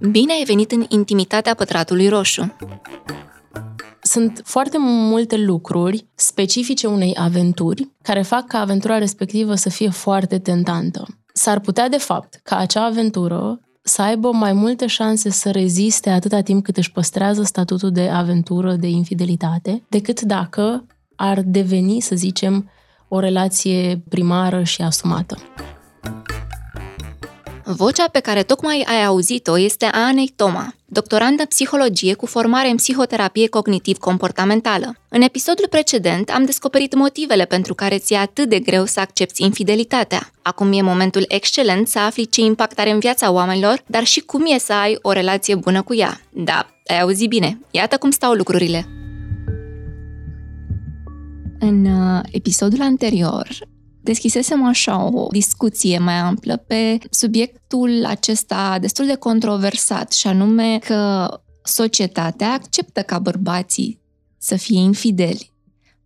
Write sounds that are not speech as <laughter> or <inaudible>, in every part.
Bine ai venit în intimitatea pătratului roșu! Sunt foarte multe lucruri specifice unei aventuri care fac ca aventura respectivă să fie foarte tentantă. S-ar putea, de fapt, ca acea aventură să aibă mai multe șanse să reziste atâta timp cât își păstrează statutul de aventură, de infidelitate, decât dacă ar deveni, să zicem, o relație primară și asumată. Vocea pe care tocmai ai auzit-o este a Anei Toma, doctorandă psihologie cu formare în psihoterapie cognitiv-comportamentală. În episodul precedent am descoperit motivele pentru care ți-e atât de greu să accepti infidelitatea. Acum e momentul excelent să afli ce impact are în viața oamenilor, dar și cum e să ai o relație bună cu ea. Da, ai auzit bine. Iată cum stau lucrurile. În uh, episodul anterior deschisesem așa o discuție mai amplă pe subiectul acesta destul de controversat și anume că societatea acceptă ca bărbații să fie infideli.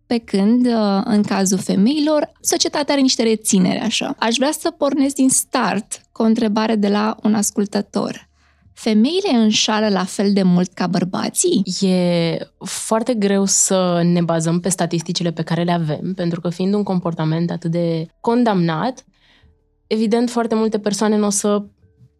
Pe când, uh, în cazul femeilor, societatea are niște reținere așa. Aș vrea să pornesc din start cu o întrebare de la un ascultător femeile înșală la fel de mult ca bărbații? E foarte greu să ne bazăm pe statisticile pe care le avem, pentru că fiind un comportament atât de condamnat, evident foarte multe persoane nu o să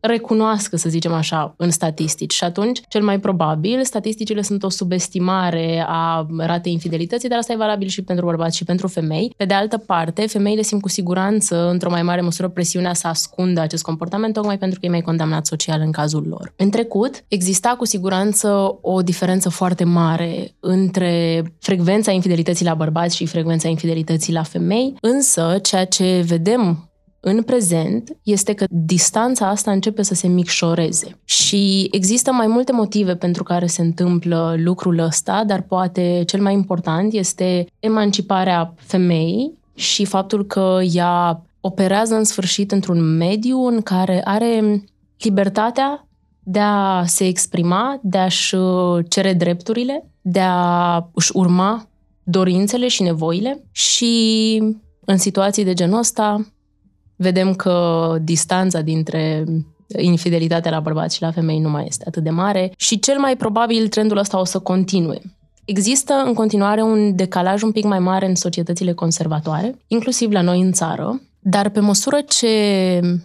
recunoască, să zicem așa, în statistici. Și atunci, cel mai probabil, statisticile sunt o subestimare a ratei infidelității, dar asta e valabil și pentru bărbați și pentru femei. Pe de altă parte, femeile simt cu siguranță, într-o mai mare măsură, presiunea să ascundă acest comportament, tocmai pentru că e mai condamnat social în cazul lor. În trecut, exista cu siguranță o diferență foarte mare între frecvența infidelității la bărbați și frecvența infidelității la femei, însă ceea ce vedem în prezent este că distanța asta începe să se micșoreze. Și există mai multe motive pentru care se întâmplă lucrul ăsta, dar poate cel mai important este emanciparea femeii și faptul că ea operează în sfârșit într-un mediu în care are libertatea de a se exprima, de a-și cere drepturile, de a-și urma dorințele și nevoile și în situații de genul ăsta vedem că distanța dintre infidelitatea la bărbați și la femei nu mai este atât de mare și cel mai probabil trendul ăsta o să continue. Există în continuare un decalaj un pic mai mare în societățile conservatoare, inclusiv la noi în țară, dar pe măsură ce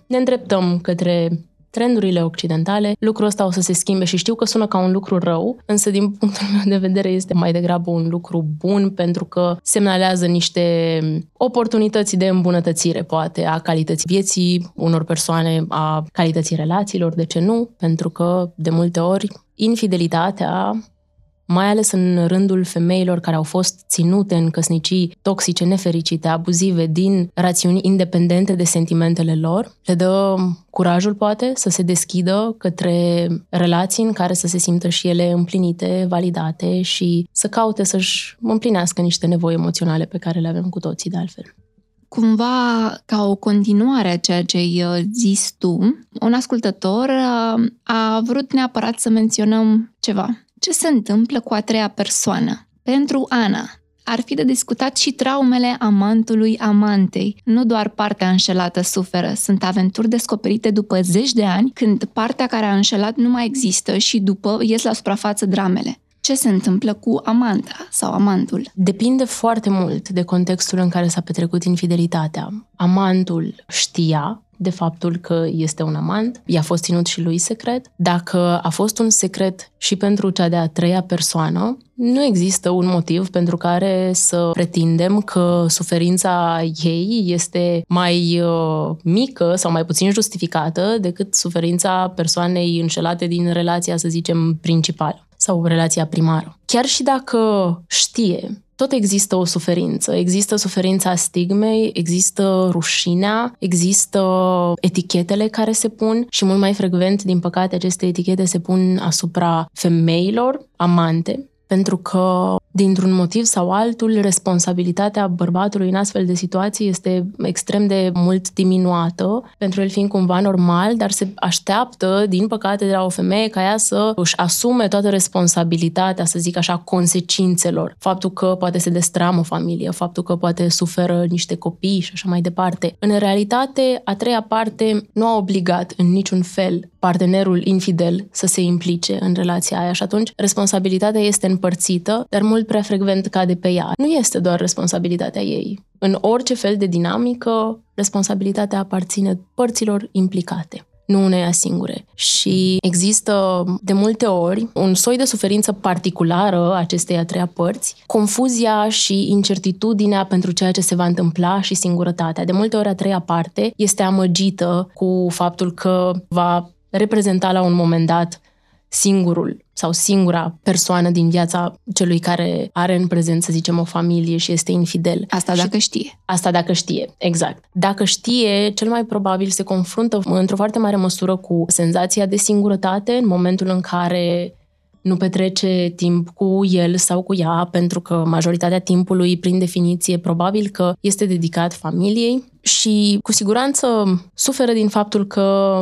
ne îndreptăm către trendurile occidentale, lucrul ăsta o să se schimbe și știu că sună ca un lucru rău, însă din punctul meu de vedere este mai degrabă un lucru bun pentru că semnalează niște oportunități de îmbunătățire, poate, a calității vieții unor persoane, a calității relațiilor, de ce nu? Pentru că, de multe ori, infidelitatea mai ales în rândul femeilor care au fost ținute în căsnicii toxice, nefericite, abuzive, din rațiuni independente de sentimentele lor, le dă curajul, poate, să se deschidă către relații în care să se simtă și ele împlinite, validate și să caute să-și împlinească niște nevoi emoționale pe care le avem cu toții, de altfel cumva ca o continuare a ceea ce ai uh, zis tu, un ascultător uh, a vrut neapărat să menționăm ceva. Ce se întâmplă cu a treia persoană? Pentru Ana, ar fi de discutat și traumele amantului amantei. Nu doar partea înșelată suferă, sunt aventuri descoperite după zeci de ani, când partea care a înșelat nu mai există și după ies la suprafață dramele ce se întâmplă cu amanta sau amantul? Depinde foarte mult de contextul în care s-a petrecut infidelitatea. Amantul știa de faptul că este un amant, i-a fost ținut și lui secret. Dacă a fost un secret și pentru cea de-a treia persoană, nu există un motiv pentru care să pretindem că suferința ei este mai uh, mică sau mai puțin justificată decât suferința persoanei înșelate din relația, să zicem, principală sau relația primară. Chiar și dacă știe tot există o suferință. Există suferința stigmei, există rușinea, există etichetele care se pun și mult mai frecvent, din păcate, aceste etichete se pun asupra femeilor, amante, pentru că dintr-un motiv sau altul, responsabilitatea bărbatului în astfel de situații este extrem de mult diminuată, pentru el fiind cumva normal, dar se așteaptă, din păcate, de la o femeie ca ea să își asume toată responsabilitatea, să zic așa, consecințelor. Faptul că poate se destramă o familie, faptul că poate suferă niște copii și așa mai departe. În realitate, a treia parte nu a obligat în niciun fel partenerul infidel să se implice în relația aia și atunci responsabilitatea este împărțită, dar mult prea frecvent cade pe ea. Nu este doar responsabilitatea ei. În orice fel de dinamică, responsabilitatea aparține părților implicate nu uneia singure. Și există de multe ori un soi de suferință particulară acestei a treia părți, confuzia și incertitudinea pentru ceea ce se va întâmpla și singurătatea. De multe ori a treia parte este amăgită cu faptul că va reprezenta la un moment dat singurul sau singura persoană din viața celui care are în prezent, să zicem, o familie și este infidel. Asta dacă și știe. Asta dacă știe, exact. Dacă știe, cel mai probabil se confruntă într-o foarte mare măsură cu senzația de singurătate în momentul în care nu petrece timp cu el sau cu ea, pentru că majoritatea timpului, prin definiție, probabil că este dedicat familiei și cu siguranță suferă din faptul că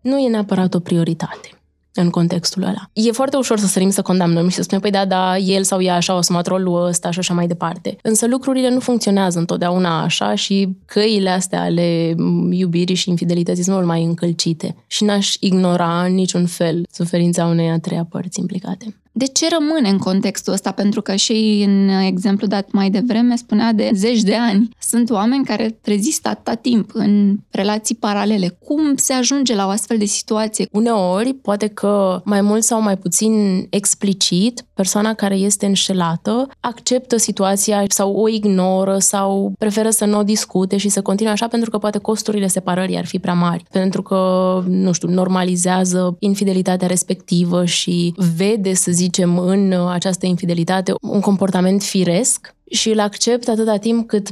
nu e neapărat o prioritate în contextul ăla. E foarte ușor să sărim să condamnăm și să spunem, păi da, da, el sau ea așa o să rolul ăsta și așa mai departe. Însă lucrurile nu funcționează întotdeauna așa și căile astea ale iubirii și infidelității sunt mult mai încălcite. Și n-aș ignora în niciun fel suferința unei a treia părți implicate. De ce rămâne în contextul ăsta? Pentru că și în exemplu dat mai devreme spunea de zeci de ani. Sunt oameni care rezistă atâta timp în relații paralele. Cum se ajunge la o astfel de situație? Uneori, poate că mai mult sau mai puțin explicit, persoana care este înșelată acceptă situația sau o ignoră sau preferă să nu o discute și să continue așa pentru că poate costurile separării ar fi prea mari. Pentru că, nu știu, normalizează infidelitatea respectivă și vede, să zic, zicem, în uh, această infidelitate un comportament firesc și îl accept atâta timp cât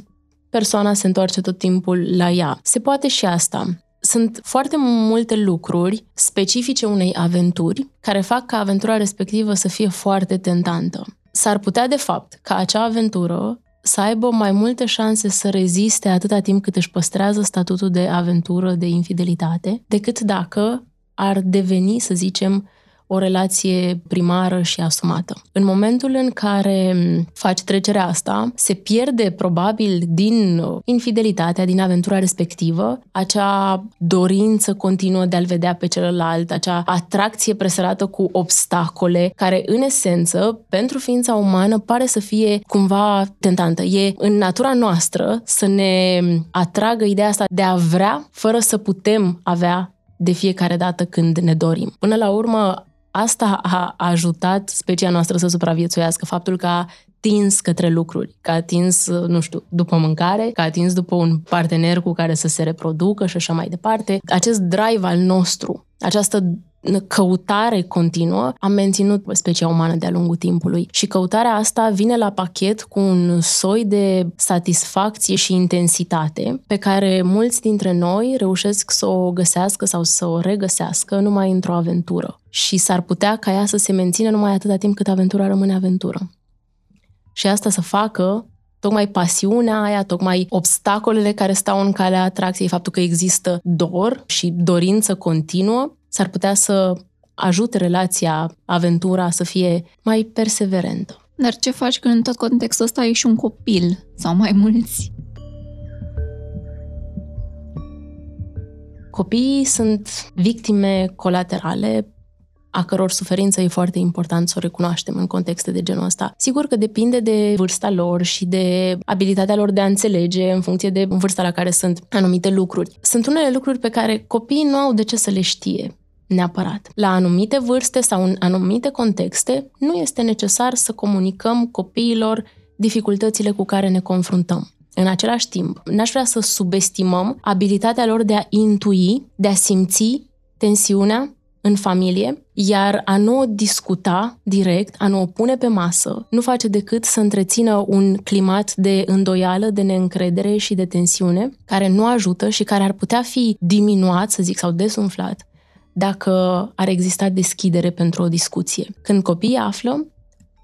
persoana se întoarce tot timpul la ea. Se poate și asta. Sunt foarte multe lucruri specifice unei aventuri care fac ca aventura respectivă să fie foarte tentantă. S-ar putea, de fapt, ca acea aventură să aibă mai multe șanse să reziste atâta timp cât își păstrează statutul de aventură de infidelitate, decât dacă ar deveni, să zicem, o relație primară și asumată. În momentul în care faci trecerea asta, se pierde probabil din infidelitatea, din aventura respectivă, acea dorință continuă de a-l vedea pe celălalt, acea atracție presărată cu obstacole, care în esență, pentru ființa umană, pare să fie cumva tentantă. E în natura noastră să ne atragă ideea asta de a vrea fără să putem avea de fiecare dată când ne dorim. Până la urmă, asta a ajutat specia noastră să supraviețuiască, faptul că a tins către lucruri, că a tins, nu știu, după mâncare, că a tins după un partener cu care să se reproducă și așa mai departe. Acest drive al nostru, această căutare continuă a menținut specia umană de-a lungul timpului și căutarea asta vine la pachet cu un soi de satisfacție și intensitate pe care mulți dintre noi reușesc să o găsească sau să o regăsească numai într-o aventură. Și s-ar putea ca ea să se mențină numai atâta timp cât aventura rămâne aventură. Și asta să facă tocmai pasiunea aia, tocmai obstacolele care stau în calea atracției, faptul că există dor și dorință continuă, s-ar putea să ajute relația, aventura să fie mai perseverentă. Dar ce faci când în tot contextul ăsta ai și un copil sau mai mulți? Copiii sunt victime colaterale a căror suferință e foarte important să o recunoaștem în contexte de genul ăsta. Sigur că depinde de vârsta lor și de abilitatea lor de a înțelege în funcție de vârsta la care sunt anumite lucruri. Sunt unele lucruri pe care copiii nu au de ce să le știe neapărat. La anumite vârste sau în anumite contexte, nu este necesar să comunicăm copiilor dificultățile cu care ne confruntăm. În același timp, n-aș vrea să subestimăm abilitatea lor de a intui, de a simți tensiunea în familie, iar a nu o discuta direct, a nu o pune pe masă, nu face decât să întrețină un climat de îndoială, de neîncredere și de tensiune, care nu ajută și care ar putea fi diminuat, să zic, sau desumflat, dacă ar exista deschidere pentru o discuție. Când copiii află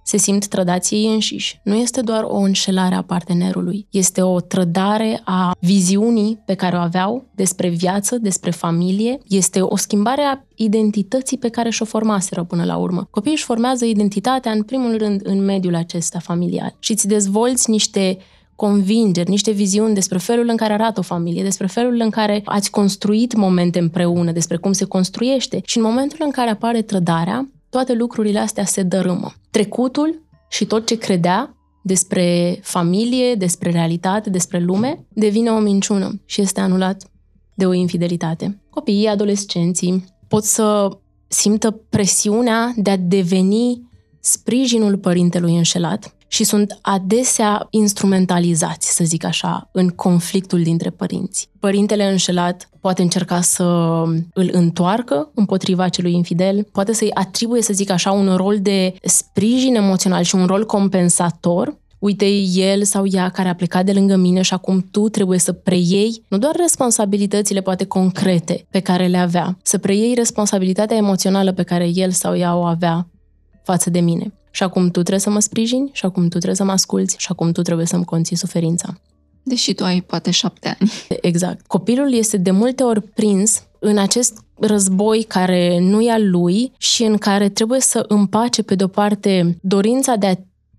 se simt trădați ei înșiși. Nu este doar o înșelare a partenerului, este o trădare a viziunii pe care o aveau despre viață, despre familie, este o schimbare a identității pe care și-o formaseră până la urmă. Copiii își formează identitatea, în primul rând, în mediul acesta familial și îți dezvolți niște convingeri, niște viziuni despre felul în care arată o familie, despre felul în care ați construit momente împreună, despre cum se construiește. Și în momentul în care apare trădarea, toate lucrurile astea se dărâmă. Trecutul și tot ce credea despre familie, despre realitate, despre lume, devine o minciună și este anulat de o infidelitate. Copiii, adolescenții pot să simtă presiunea de a deveni sprijinul părintelui înșelat și sunt adesea instrumentalizați, să zic așa, în conflictul dintre părinți. Părintele înșelat poate încerca să îl întoarcă împotriva celui infidel, poate să-i atribuie, să zic așa, un rol de sprijin emoțional și un rol compensator uite, el sau ea care a plecat de lângă mine și acum tu trebuie să preiei nu doar responsabilitățile poate concrete pe care le avea, să preiei responsabilitatea emoțională pe care el sau ea o avea față de mine. Și acum tu trebuie să mă sprijini, și acum tu trebuie să mă asculți, și acum tu trebuie să-mi conții suferința. Deși tu ai poate șapte ani. Exact. Copilul este de multe ori prins în acest război care nu e al lui și în care trebuie să împace pe de-o parte dorința de a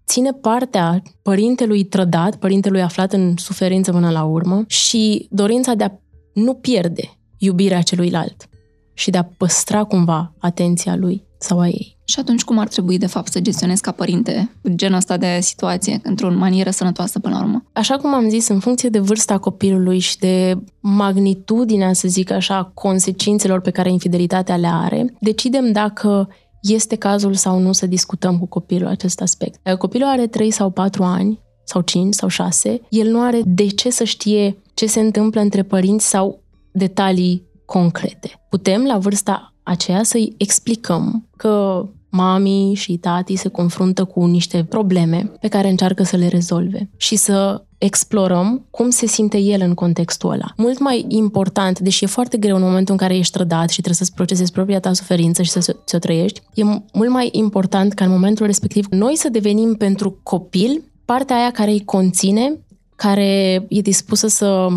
ține partea părintelui trădat, părintelui aflat în suferință până la urmă și dorința de a nu pierde iubirea celuilalt și de a păstra cumva atenția lui sau a ei. Și atunci cum ar trebui, de fapt, să gestionezi ca părinte genul ăsta de situație, într-o manieră sănătoasă până la urmă? Așa cum am zis, în funcție de vârsta copilului și de magnitudinea, să zic așa, consecințelor pe care infidelitatea le are, decidem dacă este cazul sau nu să discutăm cu copilul acest aspect. Dacă copilul are 3 sau 4 ani, sau 5 sau 6, el nu are de ce să știe ce se întâmplă între părinți sau detalii concrete. Putem, la vârsta aceea, să-i explicăm că mami și tati se confruntă cu niște probleme pe care încearcă să le rezolve și să explorăm cum se simte el în contextul ăla. Mult mai important, deși e foarte greu în momentul în care ești trădat și trebuie să-ți procesezi propria ta suferință și să ți-o trăiești, e mult mai important ca în momentul respectiv noi să devenim pentru copil partea aia care îi conține, care e dispusă să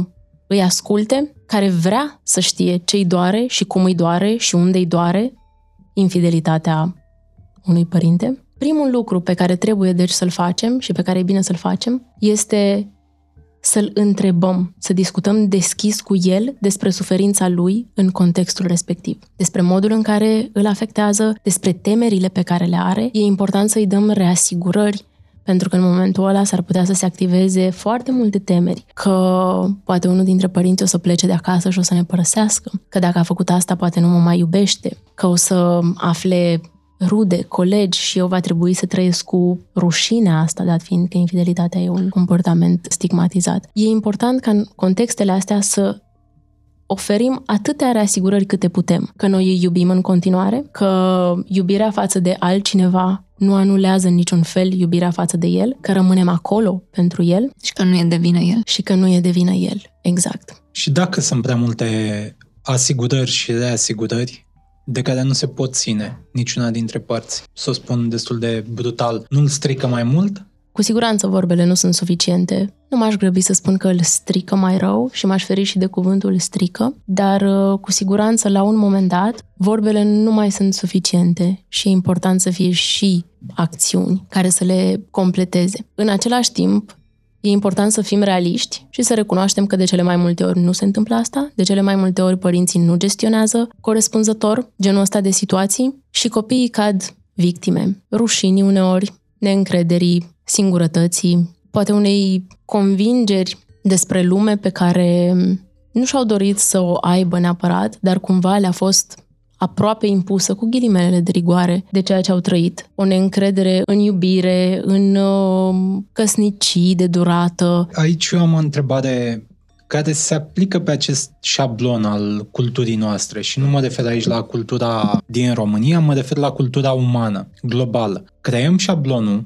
îi asculte, care vrea să știe ce îi doare și cum îi doare și unde îi doare infidelitatea unui părinte. Primul lucru pe care trebuie deci să-l facem și pe care e bine să-l facem este să-l întrebăm, să discutăm deschis cu el despre suferința lui în contextul respectiv, despre modul în care îl afectează, despre temerile pe care le are. E important să-i dăm reasigurări pentru că în momentul ăla s-ar putea să se activeze foarte multe temeri, că poate unul dintre părinți o să plece de acasă și o să ne părăsească, că dacă a făcut asta poate nu mă mai iubește, că o să afle rude, colegi și eu va trebui să trăiesc cu rușinea asta, dat fiind că infidelitatea e un comportament stigmatizat. E important ca în contextele astea să oferim atâtea reasigurări câte putem, că noi îi iubim în continuare, că iubirea față de altcineva nu anulează în niciun fel iubirea față de el, că rămânem acolo pentru el. Și că nu e de vină el. Și că nu e de vină el, exact. Și dacă sunt prea multe asigurări și reasigurări de care nu se pot ține niciuna dintre părți, să o spun destul de brutal, nu-l strică mai mult? Cu siguranță vorbele nu sunt suficiente. Nu m-aș grăbi să spun că îl strică mai rău și m-aș feri și de cuvântul strică, dar uh, cu siguranță la un moment dat vorbele nu mai sunt suficiente și e important să fie și acțiuni care să le completeze. În același timp, E important să fim realiști și să recunoaștem că de cele mai multe ori nu se întâmplă asta, de cele mai multe ori părinții nu gestionează corespunzător genul ăsta de situații și copiii cad victime, rușinii uneori, neîncrederii, singurătății, poate unei convingeri despre lume pe care nu și-au dorit să o aibă neapărat, dar cumva le-a fost aproape impusă, cu ghilimelele de rigoare, de ceea ce au trăit. O neîncredere în iubire, în uh, căsnicii de durată. Aici eu am o întrebare care se aplică pe acest șablon al culturii noastre și nu mă refer aici la cultura din România, mă refer la cultura umană, globală. Creăm șablonul,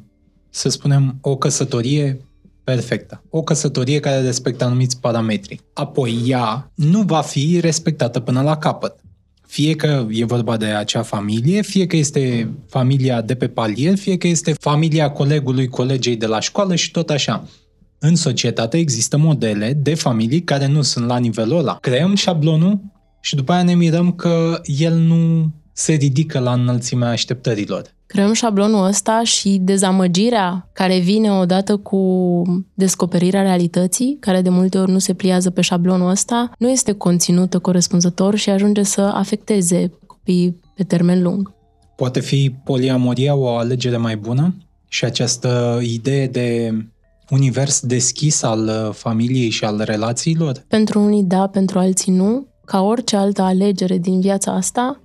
să spunem, o căsătorie perfectă. O căsătorie care respectă anumiți parametri. Apoi ea nu va fi respectată până la capăt Fie că e vorba de acea familie, fie că este familia de pe palier, fie că este familia colegului, colegei de la școală și tot așa. În societate există modele de familii care nu sunt la nivelul ăla. Creăm șablonul și după aia ne mirăm că el nu se ridică la înălțimea așteptărilor. Creăm șablonul ăsta și dezamăgirea care vine odată cu descoperirea realității, care de multe ori nu se pliază pe șablonul ăsta, nu este conținută corespunzător și ajunge să afecteze copiii pe termen lung. Poate fi poliamoria o alegere mai bună? Și această idee de univers deschis al familiei și al relațiilor? Pentru unii da, pentru alții nu. Ca orice altă alegere din viața asta,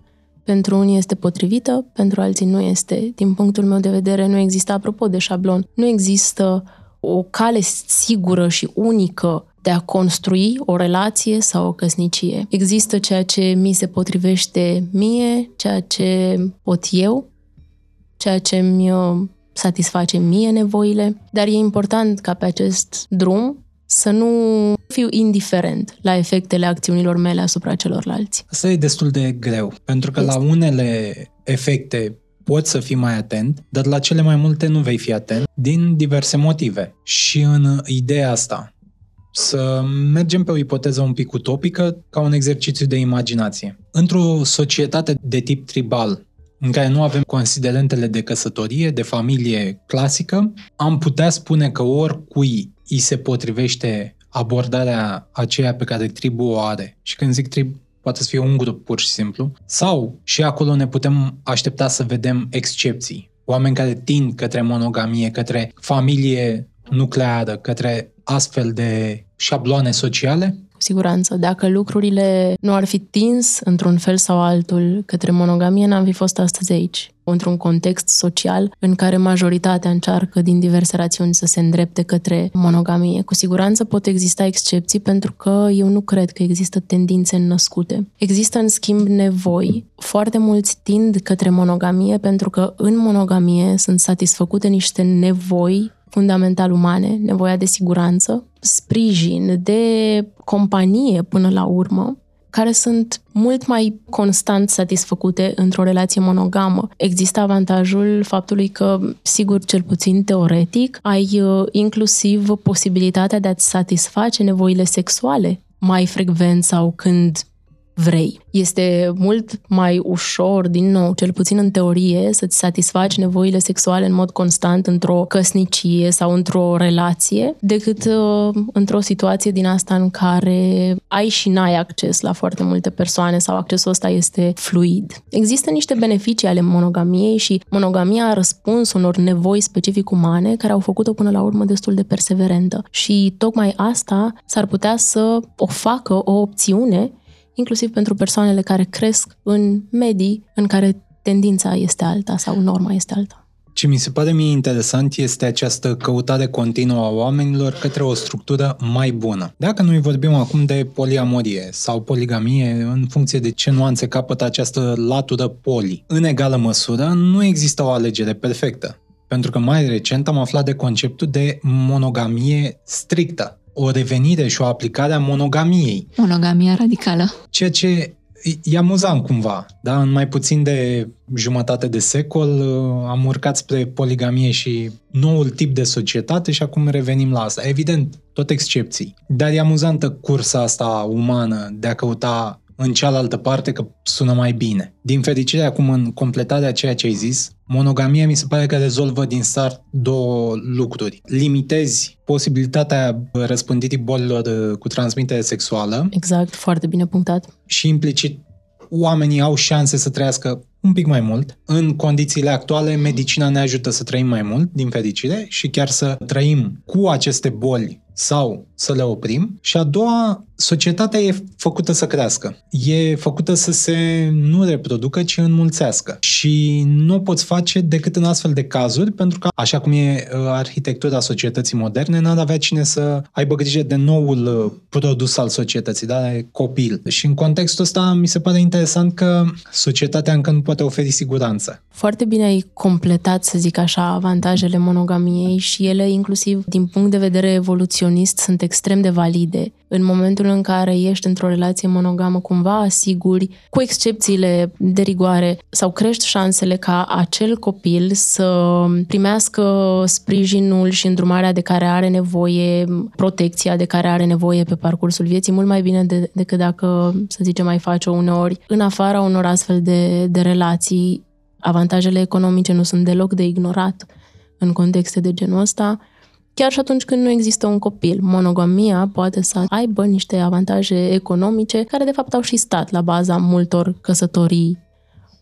pentru unii este potrivită, pentru alții nu este. Din punctul meu de vedere, nu există, apropo de șablon, nu există o cale sigură și unică de a construi o relație sau o căsnicie. Există ceea ce mi se potrivește mie, ceea ce pot eu, ceea ce mi satisface mie nevoile, dar e important ca pe acest drum să nu fiu indiferent la efectele acțiunilor mele asupra celorlalți. Asta e destul de greu, pentru că este. la unele efecte poți să fii mai atent, dar la cele mai multe nu vei fi atent din diverse motive. Și în ideea asta, să mergem pe o ipoteză un pic utopică, ca un exercițiu de imaginație. Într-o societate de tip tribal, în care nu avem considerentele de căsătorie, de familie clasică, am putea spune că oricui îi se potrivește abordarea aceea pe care tribul o are. Și când zic trib, poate să fie un grup pur și simplu. Sau și acolo ne putem aștepta să vedem excepții. Oameni care tind către monogamie, către familie nucleară, către astfel de șabloane sociale? Cu siguranță. Dacă lucrurile nu ar fi tins într-un fel sau altul către monogamie, n-am fi fost astăzi aici într-un context social în care majoritatea încearcă din diverse rațiuni să se îndrepte către monogamie. Cu siguranță pot exista excepții pentru că eu nu cred că există tendințe născute. Există în schimb nevoi. Foarte mulți tind către monogamie pentru că în monogamie sunt satisfăcute niște nevoi fundamental umane, nevoia de siguranță, sprijin, de companie până la urmă, care sunt mult mai constant satisfăcute într-o relație monogamă. Există avantajul faptului că, sigur, cel puțin teoretic, ai uh, inclusiv posibilitatea de a-ți satisface nevoile sexuale mai frecvent sau când vrei. Este mult mai ușor, din nou, cel puțin în teorie, să-ți satisfaci nevoile sexuale în mod constant într-o căsnicie sau într-o relație, decât uh, într-o situație din asta în care ai și n-ai acces la foarte multe persoane sau accesul ăsta este fluid. Există niște beneficii ale monogamiei și monogamia a răspuns unor nevoi specific umane care au făcut-o până la urmă destul de perseverentă. Și tocmai asta s-ar putea să o facă o opțiune inclusiv pentru persoanele care cresc în medii în care tendința este alta sau norma este alta. Ce mi se pare mie interesant este această căutare continuă a oamenilor către o structură mai bună. Dacă noi vorbim acum de poliamorie sau poligamie, în funcție de ce nuanțe capătă această latură poli, în egală măsură, nu există o alegere perfectă. Pentru că mai recent am aflat de conceptul de monogamie strictă o revenire și o aplicare a monogamiei. Monogamia radicală. Ceea ce e amuzant cumva, da? În mai puțin de jumătate de secol uh, am urcat spre poligamie și noul tip de societate și acum revenim la asta. Evident, tot excepții. Dar e amuzantă cursa asta umană de a căuta în cealaltă parte că sună mai bine. Din fericire, acum în completarea ceea ce ai zis, monogamia mi se pare că rezolvă din start două lucruri. Limitezi posibilitatea răspândirii bolilor uh, cu transmitere sexuală. Exact, foarte bine punctat. Și implicit oamenii au șanse să trăiască un pic mai mult. În condițiile actuale, medicina ne ajută să trăim mai mult, din fericire, și chiar să trăim cu aceste boli sau să le oprim. Și a doua, societatea e făcută să crească. E făcută să se nu reproducă, ci înmulțească. Și nu o poți face decât în astfel de cazuri, pentru că, așa cum e uh, arhitectura societății moderne, n-ar avea cine să aibă grijă de noul uh, produs al societății, da? copil. Și în contextul ăsta mi se pare interesant că societatea încă nu poate oferi siguranță. Foarte bine ai completat, să zic așa, avantajele monogamiei și ele, inclusiv din punct de vedere evoluționar, protecționist sunt extrem de valide. În momentul în care ești într-o relație monogamă, cumva asiguri, cu excepțiile de rigoare, sau crești șansele ca acel copil să primească sprijinul și îndrumarea de care are nevoie, protecția de care are nevoie pe parcursul vieții, mult mai bine de, decât dacă, să zicem, mai face uneori în afara unor astfel de, de relații. Avantajele economice nu sunt deloc de ignorat în contexte de genul ăsta, chiar și atunci când nu există un copil. Monogamia poate să aibă niște avantaje economice care de fapt au și stat la baza multor căsătorii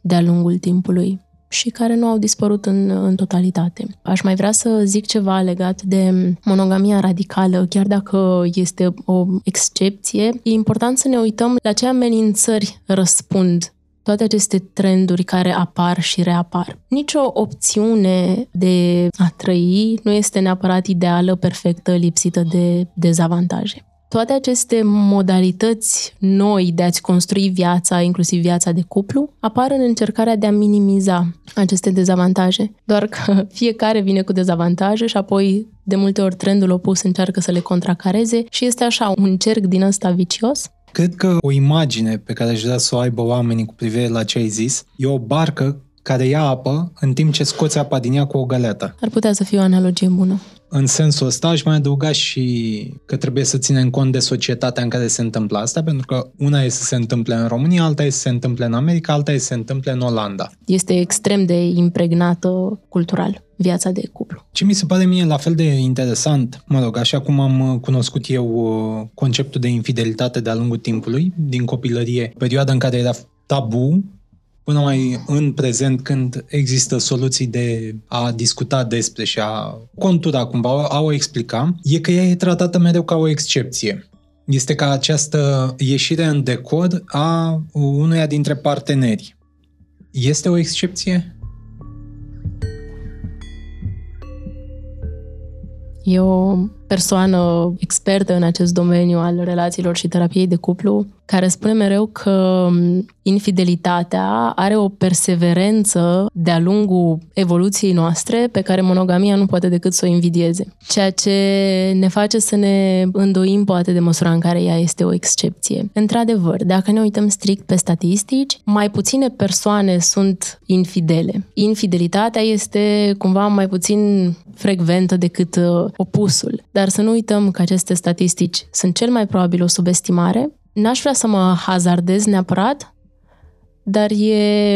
de-a lungul timpului și care nu au dispărut în, în totalitate. Aș mai vrea să zic ceva legat de monogamia radicală, chiar dacă este o excepție. E important să ne uităm la ce amenințări răspund toate aceste trenduri care apar și reapar. Nicio opțiune de a trăi nu este neapărat ideală, perfectă, lipsită de dezavantaje. Toate aceste modalități noi de a-ți construi viața, inclusiv viața de cuplu, apar în încercarea de a minimiza aceste dezavantaje. Doar că <laughs> fiecare vine cu dezavantaje și apoi de multe ori trendul opus încearcă să le contracareze și este așa un cerc din ăsta vicios Cred că o imagine pe care aș vrea să o aibă oamenii cu privire la ce ai zis e o barcă care ia apă în timp ce scoți apa din ea cu o găleată. Ar putea să fie o analogie bună. În sensul ăsta aș mai adăuga și că trebuie să ținem cont de societatea în care se întâmplă asta, pentru că una e să se întâmple în România, alta e să se întâmple în America, alta e să se întâmple în Olanda. Este extrem de impregnată cultural viața de cuplu. Ce mi se pare mie la fel de interesant, mă rog, așa cum am cunoscut eu uh, conceptul de infidelitate de-a lungul timpului, din copilărie, perioada în care era tabu, până mai în prezent când există soluții de a discuta despre și a contura cumva, a o explica, e că ea e tratată mereu ca o excepție. Este ca această ieșire în decor a unuia dintre parteneri. Este o excepție? E o persoană expertă în acest domeniu al relațiilor și terapiei de cuplu, care spune mereu că infidelitatea are o perseverență de-a lungul evoluției noastre pe care monogamia nu poate decât să o invidieze. Ceea ce ne face să ne îndoim poate de măsura în care ea este o excepție. Într-adevăr, dacă ne uităm strict pe statistici, mai puține persoane sunt infidele. Infidelitatea este cumva mai puțin frecventă decât uh, opusul. Dar să nu uităm că aceste statistici sunt cel mai probabil o subestimare. N-aș vrea să mă hazardez neapărat, dar e,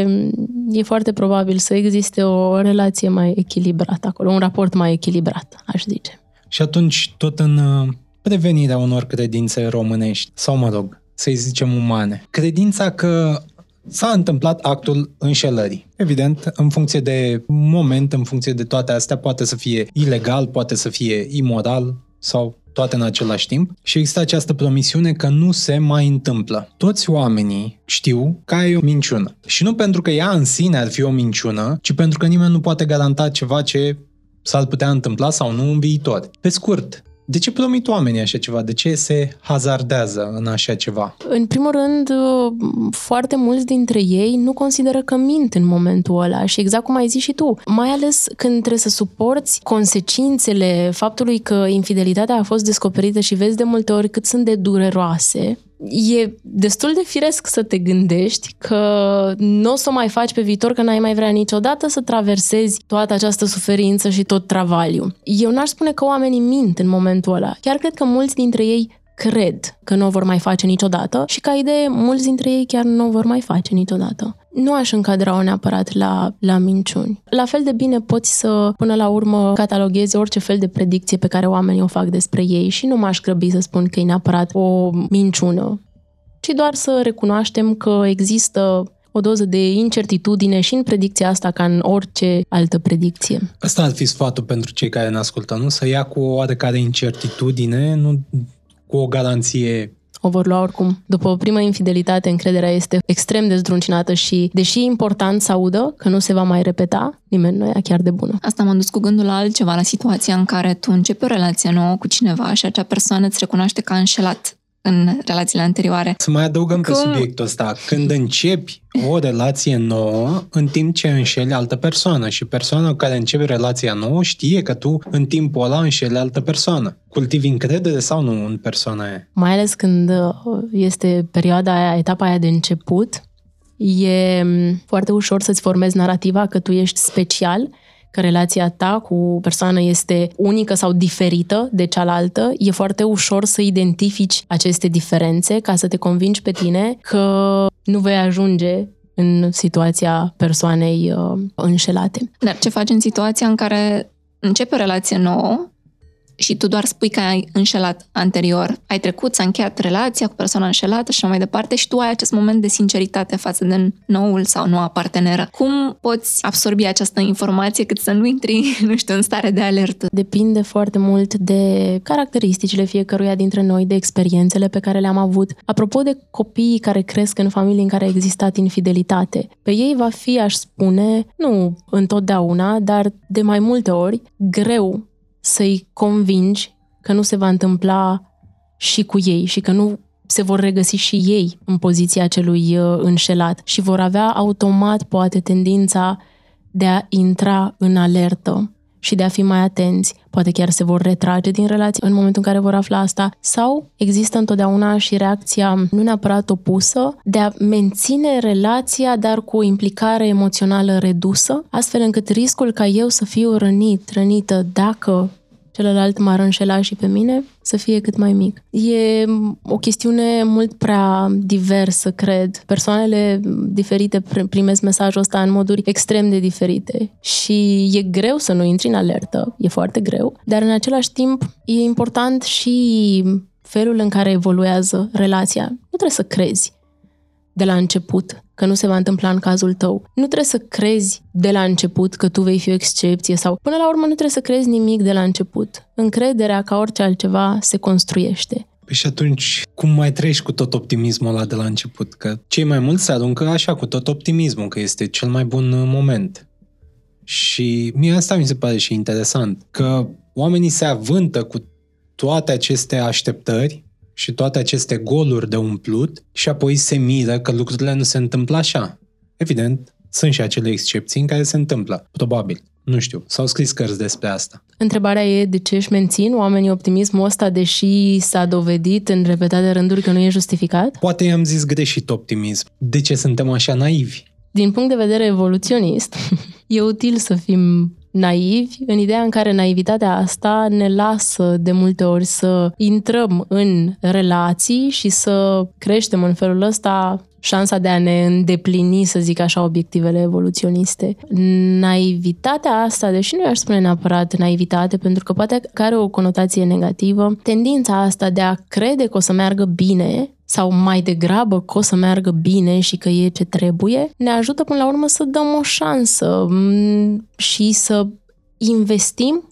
e foarte probabil să existe o relație mai echilibrată acolo, un raport mai echilibrat, aș zice. Și atunci, tot în uh, prevenirea unor credințe românești, sau mă rog, să-i zicem umane, credința că s-a întâmplat actul înșelării. Evident, în funcție de moment, în funcție de toate astea, poate să fie ilegal, poate să fie imoral sau toate în același timp și există această promisiune că nu se mai întâmplă. Toți oamenii știu că e o minciună. Și nu pentru că ea în sine ar fi o minciună, ci pentru că nimeni nu poate garanta ceva ce s-ar putea întâmpla sau nu în viitor. Pe scurt, de ce promit oamenii așa ceva? De ce se hazardează în așa ceva? În primul rând, foarte mulți dintre ei nu consideră că mint în momentul ăla și exact cum ai zis și tu, mai ales când trebuie să suporți consecințele faptului că infidelitatea a fost descoperită și vezi de multe ori cât sunt de dureroase, e destul de firesc să te gândești că nu o să o mai faci pe viitor, că n-ai mai vrea niciodată să traversezi toată această suferință și tot travaliu. Eu n-aș spune că oamenii mint în momentul ăla. Chiar cred că mulți dintre ei cred că nu o vor mai face niciodată și ca idee, mulți dintre ei chiar nu o vor mai face niciodată. Nu aș încadra-o neapărat la, la minciuni. La fel de bine poți să, până la urmă, cataloghezi orice fel de predicție pe care oamenii o fac despre ei și nu m-aș grăbi să spun că e neapărat o minciună, ci doar să recunoaștem că există o doză de incertitudine și în predicția asta ca în orice altă predicție. Asta ar fi sfatul pentru cei care ne ascultă, nu? Să ia cu o oarecare incertitudine, nu cu o garanție o vor lua oricum. După o primă infidelitate, încrederea este extrem de zdruncinată și, deși e important să audă că nu se va mai repeta, nimeni nu e chiar de bună. Asta m-a dus cu gândul la altceva, la situația în care tu începi o relație nouă cu cineva și acea persoană îți recunoaște că a înșelat în relațiile anterioare. Să mai adăugăm Cum? pe subiectul ăsta. Când începi o relație nouă, în timp ce înșeli altă persoană și persoana care începe relația nouă știe că tu în timpul ăla înșeli altă persoană. Cultivi încredere sau nu în persoana aia? Mai ales când uh, este perioada aia, etapa aia de început, e mm, foarte ușor să-ți formezi narativa că tu ești special că relația ta cu persoană este unică sau diferită de cealaltă, e foarte ușor să identifici aceste diferențe ca să te convingi pe tine că nu vei ajunge în situația persoanei uh, înșelate. Dar ce faci în situația în care începe o relație nouă și tu doar spui că ai înșelat anterior, ai trecut, s-a încheiat relația cu persoana înșelată și așa mai departe și tu ai acest moment de sinceritate față de noul sau noua parteneră. Cum poți absorbi această informație cât să nu intri, <laughs> nu știu, în stare de alertă? Depinde foarte mult de caracteristicile fiecăruia dintre noi, de experiențele pe care le-am avut. Apropo de copiii care cresc în familii în care a existat infidelitate, pe ei va fi, aș spune, nu întotdeauna, dar de mai multe ori, greu să-i convingi că nu se va întâmpla și cu ei și că nu se vor regăsi și ei în poziția celui uh, înșelat și vor avea automat poate tendința de a intra în alertă și de a fi mai atenți. Poate chiar se vor retrage din relație în momentul în care vor afla asta sau există întotdeauna și reacția nu neapărat opusă de a menține relația dar cu o implicare emoțională redusă, astfel încât riscul ca eu să fiu rănit, rănită dacă celălalt m-ar înșela și pe mine, să fie cât mai mic. E o chestiune mult prea diversă, cred. Persoanele diferite primesc mesajul ăsta în moduri extrem de diferite și e greu să nu intri în alertă, e foarte greu, dar în același timp e important și felul în care evoluează relația. Nu trebuie să crezi de la început că nu se va întâmpla în cazul tău. Nu trebuie să crezi de la început că tu vei fi o excepție sau până la urmă nu trebuie să crezi nimic de la început. Încrederea ca orice altceva se construiește. Păi și atunci, cum mai trăiești cu tot optimismul ăla de la început? Că cei mai mulți se aruncă așa cu tot optimismul, că este cel mai bun moment. Și mie asta mi se pare și interesant, că oamenii se avântă cu toate aceste așteptări și toate aceste goluri de umplut și apoi se miră că lucrurile nu se întâmplă așa. Evident, sunt și acele excepții în care se întâmplă. Probabil. Nu știu. S-au scris cărți despre asta. Întrebarea e de ce își mențin oamenii optimismul ăsta, deși s-a dovedit în repetate rânduri că nu e justificat? Poate i-am zis greșit optimism. De ce suntem așa naivi? Din punct de vedere evoluționist, <laughs> e util să fim naivi, în ideea în care naivitatea asta ne lasă de multe ori să intrăm în relații și să creștem în felul ăsta șansa de a ne îndeplini, să zic așa, obiectivele evoluționiste. Naivitatea asta, deși nu aș spune neapărat naivitate, pentru că poate că are o conotație negativă, tendința asta de a crede că o să meargă bine sau mai degrabă că o să meargă bine și că e ce trebuie, ne ajută până la urmă să dăm o șansă mm, și să investim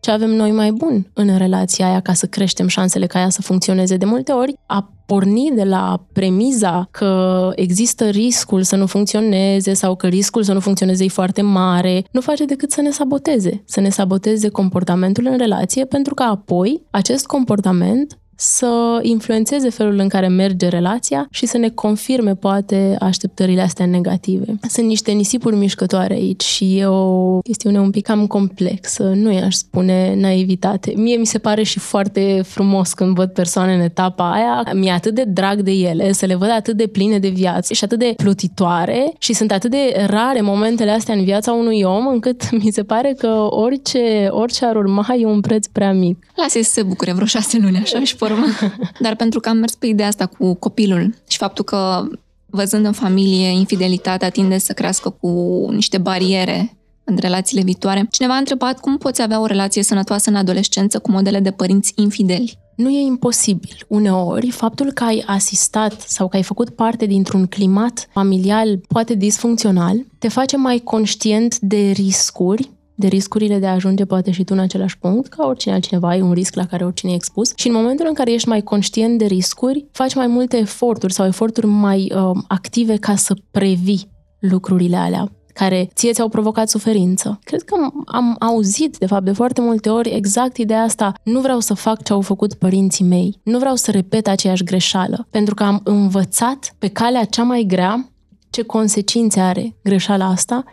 ce avem noi mai bun în relația aia ca să creștem șansele ca ea să funcționeze. De multe ori, a porni de la premiza că există riscul să nu funcționeze sau că riscul să nu funcționeze e foarte mare, nu face decât să ne saboteze, să ne saboteze comportamentul în relație pentru că apoi acest comportament să influențeze felul în care merge relația și să ne confirme, poate, așteptările astea negative. Sunt niște nisipuri mișcătoare aici și e o chestiune un pic cam complexă, nu i-aș spune naivitate. Mie mi se pare și foarte frumos când văd persoane în etapa aia, mi-e atât de drag de ele, să le văd atât de pline de viață și atât de plutitoare și sunt atât de rare momentele astea în viața unui om, încât <laughs> mi se pare că orice, orice ar urma e un preț prea mic. Lasă să se bucure vreo șase luni așa și urmă. <laughs> Dar pentru că am mers pe ideea asta cu copilul și faptul că văzând în familie infidelitatea tinde să crească cu niște bariere în relațiile viitoare. Cineva a întrebat cum poți avea o relație sănătoasă în adolescență cu modele de părinți infideli. Nu e imposibil. Uneori, faptul că ai asistat sau că ai făcut parte dintr-un climat familial poate disfuncțional te face mai conștient de riscuri de riscurile de a ajunge poate și tu în același punct, ca oricine altcineva, ai un risc la care oricine e expus și în momentul în care ești mai conștient de riscuri, faci mai multe eforturi sau eforturi mai uh, active ca să previi lucrurile alea care ție ți-au provocat suferință. Cred că am auzit, de fapt, de foarte multe ori exact ideea asta. Nu vreau să fac ce au făcut părinții mei. Nu vreau să repet aceeași greșeală. Pentru că am învățat pe calea cea mai grea ce consecințe are greșeala asta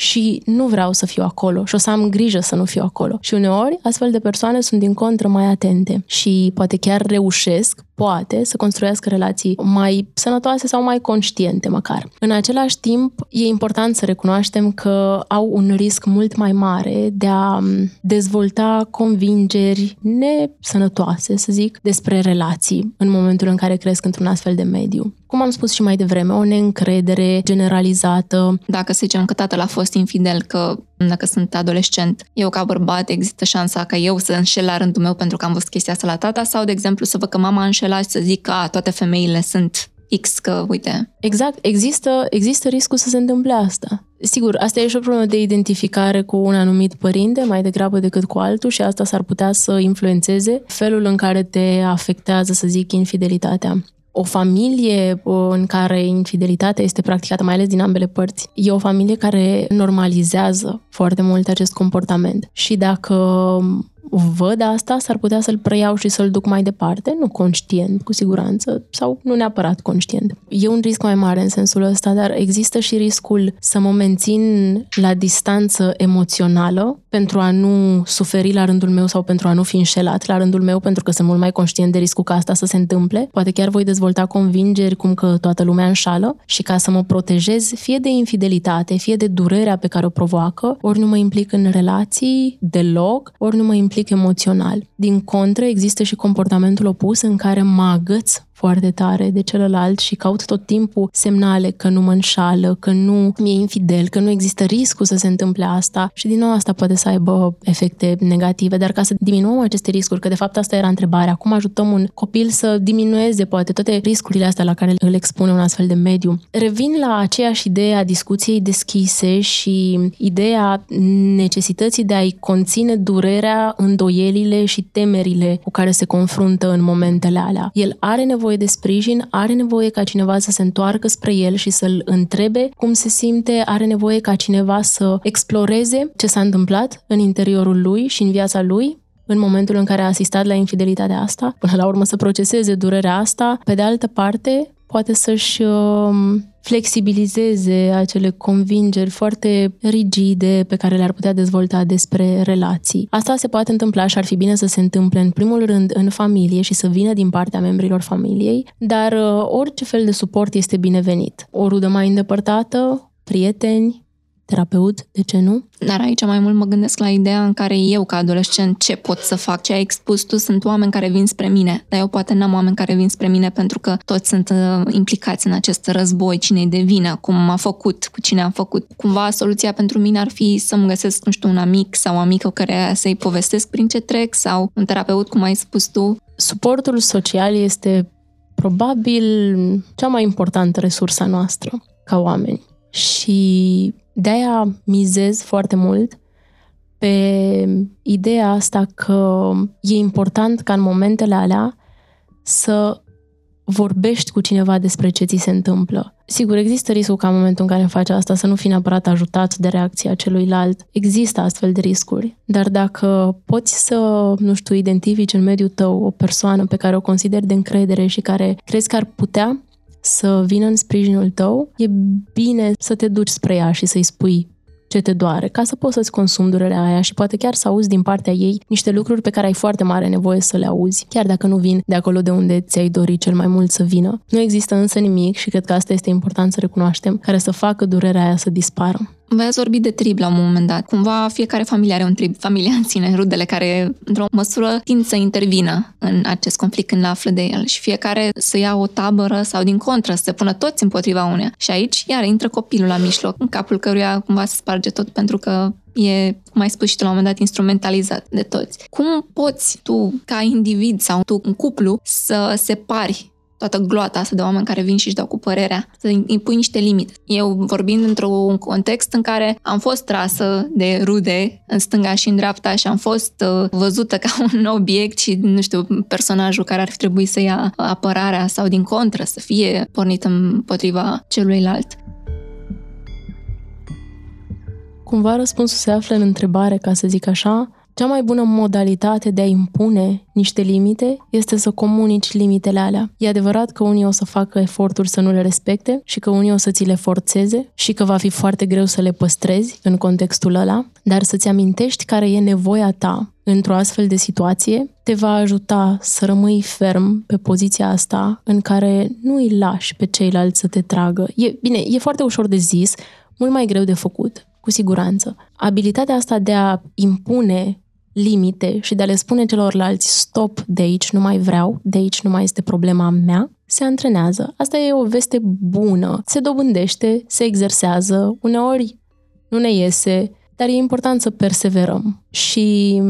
și nu vreau să fiu acolo și o să am grijă să nu fiu acolo. Și uneori, astfel de persoane sunt din contră mai atente și poate chiar reușesc, poate, să construiască relații mai sănătoase sau mai conștiente măcar. În același timp, e important să recunoaștem că au un risc mult mai mare de a dezvolta convingeri nesănătoase, să zic, despre relații în momentul în care cresc într-un astfel de mediu. Cum am spus și mai devreme, o neîncredere generalizată. Dacă să zicem că tatăl a fost infidel, că dacă sunt adolescent, eu ca bărbat există șansa ca eu să înșel la rândul meu pentru că am văzut chestia asta la tata sau, de exemplu, să văd că mama a înșelat și să zic că a, toate femeile sunt X, că uite. Exact, există, există riscul să se întâmple asta. Sigur, asta e și o problemă de identificare cu un anumit părinte, mai degrabă decât cu altul și asta s-ar putea să influențeze felul în care te afectează, să zic, infidelitatea o familie în care infidelitatea este practicată, mai ales din ambele părți, e o familie care normalizează foarte mult acest comportament. Și dacă văd asta, s-ar putea să-l preiau și să-l duc mai departe, nu conștient, cu siguranță, sau nu neapărat conștient. E un risc mai mare în sensul ăsta, dar există și riscul să mă mențin la distanță emoțională pentru a nu suferi la rândul meu sau pentru a nu fi înșelat la rândul meu, pentru că sunt mult mai conștient de riscul ca asta să se întâmple. Poate chiar voi dezvolta convingeri cum că toată lumea înșală și ca să mă protejez fie de infidelitate, fie de durerea pe care o provoacă, ori nu mă implic în relații deloc, ori nu mă implic implic emoțional. Din contră, există și comportamentul opus în care mă agăț foarte tare de celălalt și caut tot timpul semnale că nu mă înșală, că nu mi-e infidel, că nu există riscul să se întâmple asta și din nou asta poate să aibă efecte negative, dar ca să diminuăm aceste riscuri, că de fapt asta era întrebarea, cum ajutăm un copil să diminueze poate toate riscurile astea la care îl expune un astfel de mediu. Revin la aceeași idee a discuției deschise și ideea necesității de a-i conține durerea, îndoielile și temerile cu care se confruntă în momentele alea. El are nevoie nevoie de sprijin, are nevoie ca cineva să se întoarcă spre el și să-l întrebe cum se simte, are nevoie ca cineva să exploreze ce s-a întâmplat în interiorul lui și în viața lui, în momentul în care a asistat la infidelitatea asta, până la urmă să proceseze durerea asta. Pe de altă parte, poate să-și uh, flexibilizeze acele convingeri foarte rigide pe care le-ar putea dezvolta despre relații. Asta se poate întâmpla și ar fi bine să se întâmple în primul rând în familie și să vină din partea membrilor familiei, dar uh, orice fel de suport este binevenit. O rudă mai îndepărtată, prieteni, terapeut, de ce nu? Dar aici mai mult mă gândesc la ideea în care eu, ca adolescent, ce pot să fac, ce ai expus tu, sunt oameni care vin spre mine, dar eu poate n-am oameni care vin spre mine pentru că toți sunt uh, implicați în acest război, cine-i de vină, cum m-a făcut, cu cine am făcut. Cumva soluția pentru mine ar fi să-mi găsesc, nu știu, un amic sau o amică care să-i povestesc prin ce trec sau un terapeut, cum ai spus tu. Suportul social este probabil cea mai importantă resursă noastră ca oameni. Și de-aia mizez foarte mult pe ideea asta că e important ca în momentele alea să vorbești cu cineva despre ce ți se întâmplă. Sigur, există riscul ca în momentul în care faci asta să nu fii neapărat ajutat de reacția celuilalt. Există astfel de riscuri. Dar dacă poți să, nu știu, identifici în mediul tău o persoană pe care o consideri de încredere și care crezi că ar putea să vină în sprijinul tău, e bine să te duci spre ea și să-i spui ce te doare, ca să poți să-ți consumi durerea aia și poate chiar să auzi din partea ei niște lucruri pe care ai foarte mare nevoie să le auzi, chiar dacă nu vin de acolo de unde ți-ai dori cel mai mult să vină. Nu există însă nimic și cred că asta este important să recunoaștem, care să facă durerea aia să dispară. V-ați vorbit de trib la un moment dat. Cumva fiecare familie are un trib, familia în sine, rudele care, într-o măsură, tind să intervină în acest conflict când le află de el și fiecare să ia o tabără sau din contră, să se pună toți împotriva uneia. Și aici, iar intră copilul la mijloc, în capul căruia cumva se sparge tot pentru că e, cum ai spus și tu la un moment dat, instrumentalizat de toți. Cum poți tu, ca individ sau tu, în cuplu, să separi toată gloata asta de oameni care vin și își dau cu părerea, să impui niște limite. Eu vorbind într-un context în care am fost trasă de rude în stânga și în dreapta și am fost uh, văzută ca <laughs> un obiect și, nu știu, personajul care ar fi trebuit să ia apărarea sau din contră să fie pornit împotriva celuilalt. cumva răspunsul se află în întrebare, ca să zic așa, cea mai bună modalitate de a impune niște limite este să comunici limitele alea. E adevărat că unii o să facă eforturi să nu le respecte și că unii o să ți le forțeze și că va fi foarte greu să le păstrezi în contextul ăla, dar să-ți amintești care e nevoia ta într-o astfel de situație te va ajuta să rămâi ferm pe poziția asta în care nu îi lași pe ceilalți să te tragă. E, bine, e foarte ușor de zis, mult mai greu de făcut, cu siguranță. Abilitatea asta de a impune limite și de a le spune celorlalți stop, de aici nu mai vreau, de aici nu mai este problema mea, se antrenează. Asta e o veste bună. Se dobândește, se exersează, uneori nu ne iese, dar e important să perseverăm. Și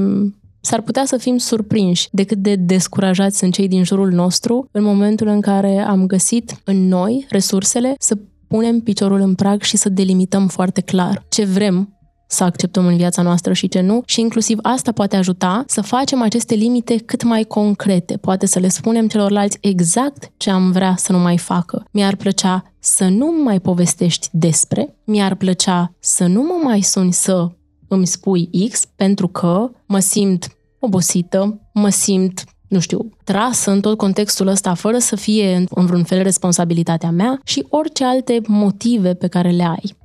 s-ar putea să fim surprinși de cât de descurajați sunt cei din jurul nostru în momentul în care am găsit în noi resursele să punem piciorul în prag și să delimităm foarte clar ce vrem să acceptăm în viața noastră și ce nu și inclusiv asta poate ajuta să facem aceste limite cât mai concrete. Poate să le spunem celorlalți exact ce am vrea să nu mai facă. Mi-ar plăcea să nu mai povestești despre, mi-ar plăcea să nu mă mai suni să îmi spui X pentru că mă simt obosită, mă simt nu știu, trasă în tot contextul ăsta fără să fie în vreun fel responsabilitatea mea și orice alte motive pe care le ai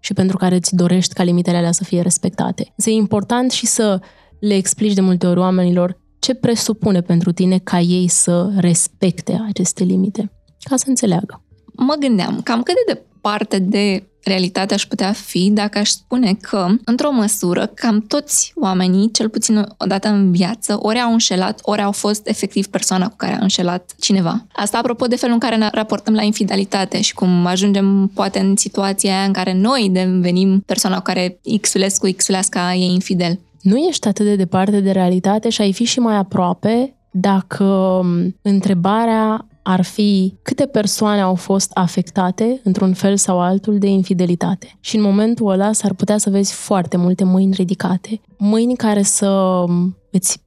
și pentru care îți dorești ca limitele alea să fie respectate. Însă e important și să le explici de multe ori oamenilor ce presupune pentru tine ca ei să respecte aceste limite, ca să înțeleagă. Mă gândeam cam cât de departe de realitatea aș putea fi dacă aș spune că, într-o măsură, cam toți oamenii, cel puțin o dată în viață, ori au înșelat, ori au fost efectiv persoana cu care a înșelat cineva. Asta apropo de felul în care ne raportăm la infidelitate și cum ajungem poate în situația aia în care noi devenim persoana cu care Xulescu, Xulesca e infidel. Nu ești atât de departe de realitate și ai fi și mai aproape dacă întrebarea ar fi câte persoane au fost afectate, într-un fel sau altul, de infidelitate. Și în momentul ăla s-ar putea să vezi foarte multe mâini ridicate. Mâini care să îți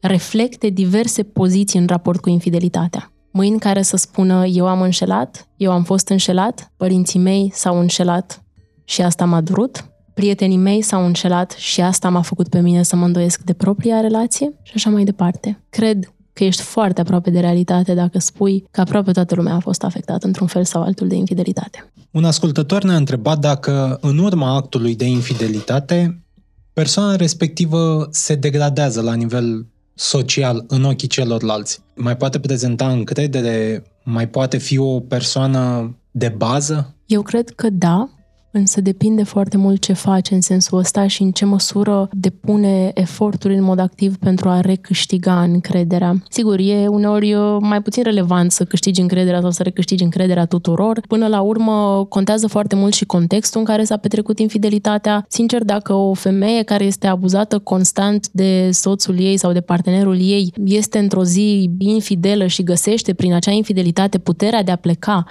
reflecte diverse poziții în raport cu infidelitatea. Mâini care să spună eu am înșelat, eu am fost înșelat, părinții mei s-au înșelat și asta m-a durut, prietenii mei s-au înșelat și asta m-a făcut pe mine să mă îndoiesc de propria relație și așa mai departe. Cred că ești foarte aproape de realitate dacă spui că aproape toată lumea a fost afectată într-un fel sau altul de infidelitate. Un ascultător ne-a întrebat dacă, în urma actului de infidelitate, persoana respectivă se degradează la nivel social în ochii celorlalți. Mai poate prezenta încredere? Mai poate fi o persoană de bază? Eu cred că da, însă depinde foarte mult ce face în sensul ăsta și în ce măsură depune eforturi în mod activ pentru a recâștiga încrederea. Sigur, e uneori mai puțin relevant să câștigi încrederea sau să recâștigi încrederea tuturor. Până la urmă, contează foarte mult și contextul în care s-a petrecut infidelitatea. Sincer, dacă o femeie care este abuzată constant de soțul ei sau de partenerul ei este într-o zi infidelă și găsește prin acea infidelitate puterea de a pleca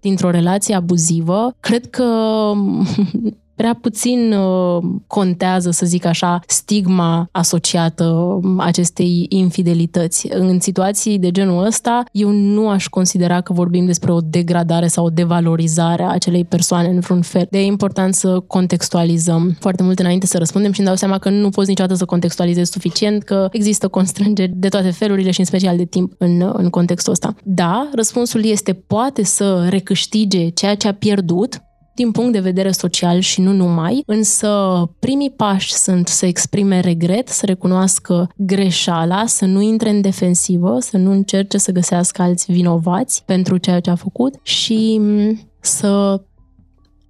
dintr-o relație abuzivă, cred că prea puțin uh, contează, să zic așa, stigma asociată acestei infidelități. În situații de genul ăsta, eu nu aș considera că vorbim despre o degradare sau o devalorizare a acelei persoane în vreun fel. De e important să contextualizăm foarte mult înainte să răspundem și îmi dau seama că nu poți niciodată să contextualizezi suficient, că există constrângeri de toate felurile și în special de timp în, în contextul ăsta. Da, răspunsul este poate să recâștige ceea ce a pierdut, din punct de vedere social și nu numai, însă primii pași sunt să exprime regret, să recunoască greșeala, să nu intre în defensivă, să nu încerce să găsească alți vinovați pentru ceea ce a făcut și să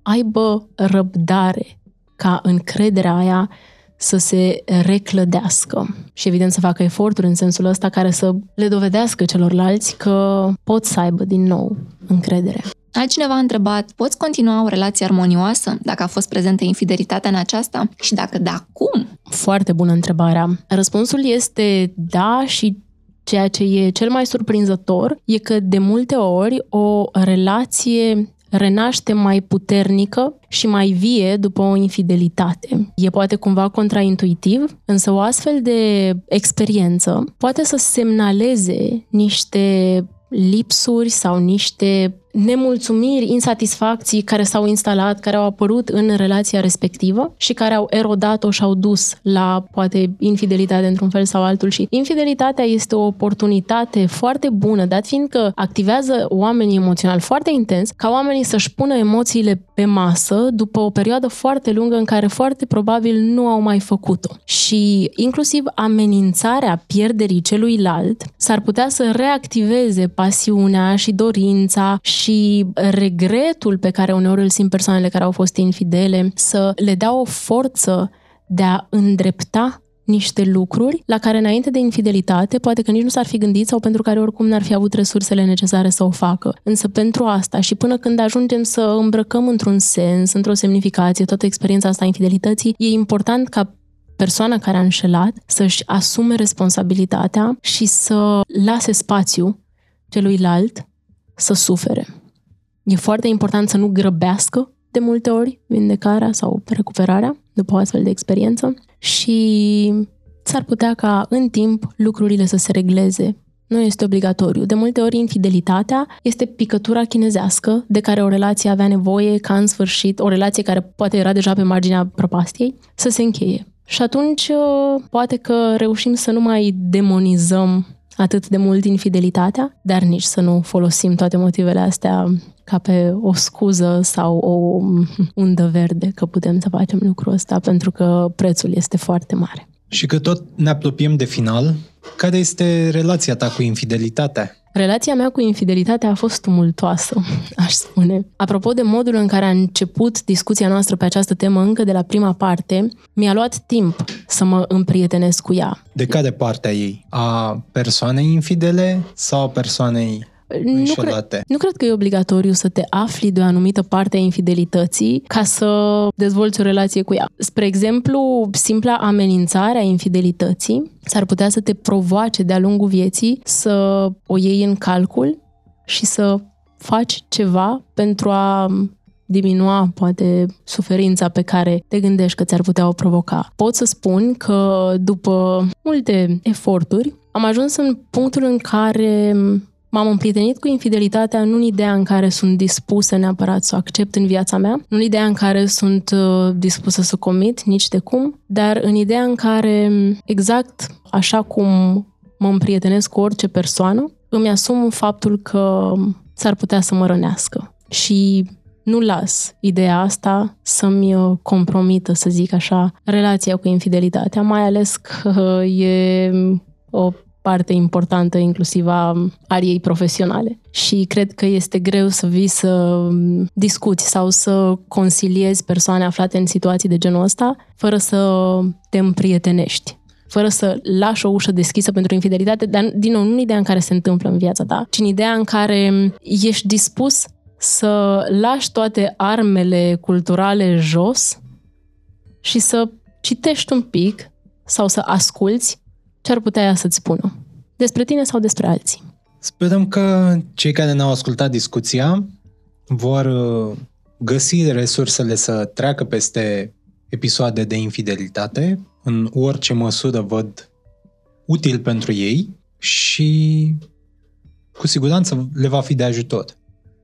aibă răbdare ca încrederea aia să se reclădească și evident să facă eforturi în sensul ăsta care să le dovedească celorlalți că pot să aibă din nou încredere. Altcineva a întrebat, poți continua o relație armonioasă dacă a fost prezentă infidelitatea în aceasta? Și dacă da, cum? Foarte bună întrebarea. Răspunsul este da și ceea ce e cel mai surprinzător e că de multe ori o relație renaște mai puternică și mai vie după o infidelitate. E poate cumva contraintuitiv, însă o astfel de experiență poate să semnaleze niște lipsuri sau niște nemulțumiri, insatisfacții care s-au instalat, care au apărut în relația respectivă și care au erodat-o și au dus la, poate, infidelitate într-un fel sau altul. Și infidelitatea este o oportunitate foarte bună, dat fiind că activează oamenii emoțional foarte intens, ca oamenii să-și pună emoțiile pe masă după o perioadă foarte lungă în care foarte probabil nu au mai făcut-o. Și inclusiv amenințarea pierderii celuilalt s-ar putea să reactiveze pasiunea și dorința și regretul pe care uneori îl simt persoanele care au fost infidele, să le dea o forță de a îndrepta niște lucruri la care înainte de infidelitate poate că nici nu s-ar fi gândit sau pentru care oricum n-ar fi avut resursele necesare să o facă. Însă pentru asta și până când ajungem să îmbrăcăm într-un sens, într-o semnificație, toată experiența asta a infidelității, e important ca persoana care a înșelat să-și asume responsabilitatea și să lase spațiu celuilalt să sufere. E foarte important să nu grăbească de multe ori vindecarea sau recuperarea după o astfel de experiență și s-ar putea ca în timp lucrurile să se regleze. Nu este obligatoriu. De multe ori, infidelitatea este picătura chinezească de care o relație avea nevoie ca în sfârșit, o relație care poate era deja pe marginea prăpastiei, să se încheie. Și atunci, poate că reușim să nu mai demonizăm atât de mult infidelitatea, dar nici să nu folosim toate motivele astea ca pe o scuză sau o undă verde că putem să facem lucrul ăsta pentru că prețul este foarte mare. Și că tot ne apropiem de final, care este relația ta cu infidelitatea? Relația mea cu infidelitatea a fost tumultoasă, <laughs> aș spune. Apropo de modul în care a început discuția noastră pe această temă încă de la prima parte, mi-a luat timp să mă împrietenesc cu ea. De care parte a ei? A persoanei infidele sau a persoanei nu cred, nu cred că e obligatoriu să te afli de o anumită parte a infidelității ca să dezvolți o relație cu ea. Spre exemplu, simpla amenințare a infidelității s-ar putea să te provoace de-a lungul vieții să o iei în calcul și să faci ceva pentru a diminua, poate, suferința pe care te gândești că ți-ar putea o provoca. Pot să spun că după multe eforturi am ajuns în punctul în care M-am împrietenit cu infidelitatea nu în ideea în care sunt dispusă neapărat să o accept în viața mea, nu în ideea în care sunt uh, dispusă să comit, nici de cum, dar în ideea în care, exact așa cum mă împrietenesc cu orice persoană, îmi asum faptul că s-ar putea să mă rănească. Și nu las ideea asta să-mi uh, compromită, să zic așa, relația cu infidelitatea, mai ales că e o parte importantă inclusiv a ariei profesionale. Și cred că este greu să vii să discuți sau să consiliezi persoane aflate în situații de genul ăsta fără să te împrietenești fără să lași o ușă deschisă pentru infidelitate, dar, din nou, nu în ideea în care se întâmplă în viața ta, ci în ideea în care ești dispus să lași toate armele culturale jos și să citești un pic sau să asculți ce ar putea ea să-ți spună? Despre tine sau despre alții? Sperăm că cei care ne-au ascultat discuția vor uh, găsi resursele să treacă peste episoade de infidelitate, în orice măsură văd util pentru ei și cu siguranță le va fi de ajutor,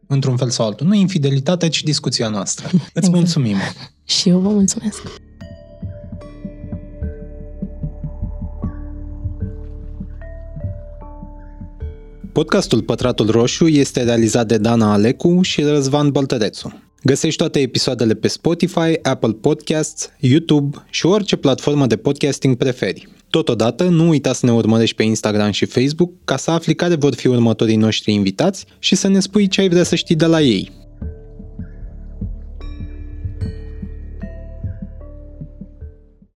într-un fel sau altul. Nu infidelitatea, ci discuția noastră. <laughs> Îți exact. mulțumim! Și eu vă mulțumesc! Podcastul Pătratul Roșu este realizat de Dana Alecu și Răzvan Băltărețu. Găsești toate episoadele pe Spotify, Apple Podcasts, YouTube și orice platformă de podcasting preferi. Totodată, nu uita să ne urmărești pe Instagram și Facebook ca să afli care vor fi următorii noștri invitați și să ne spui ce ai vrea să știi de la ei.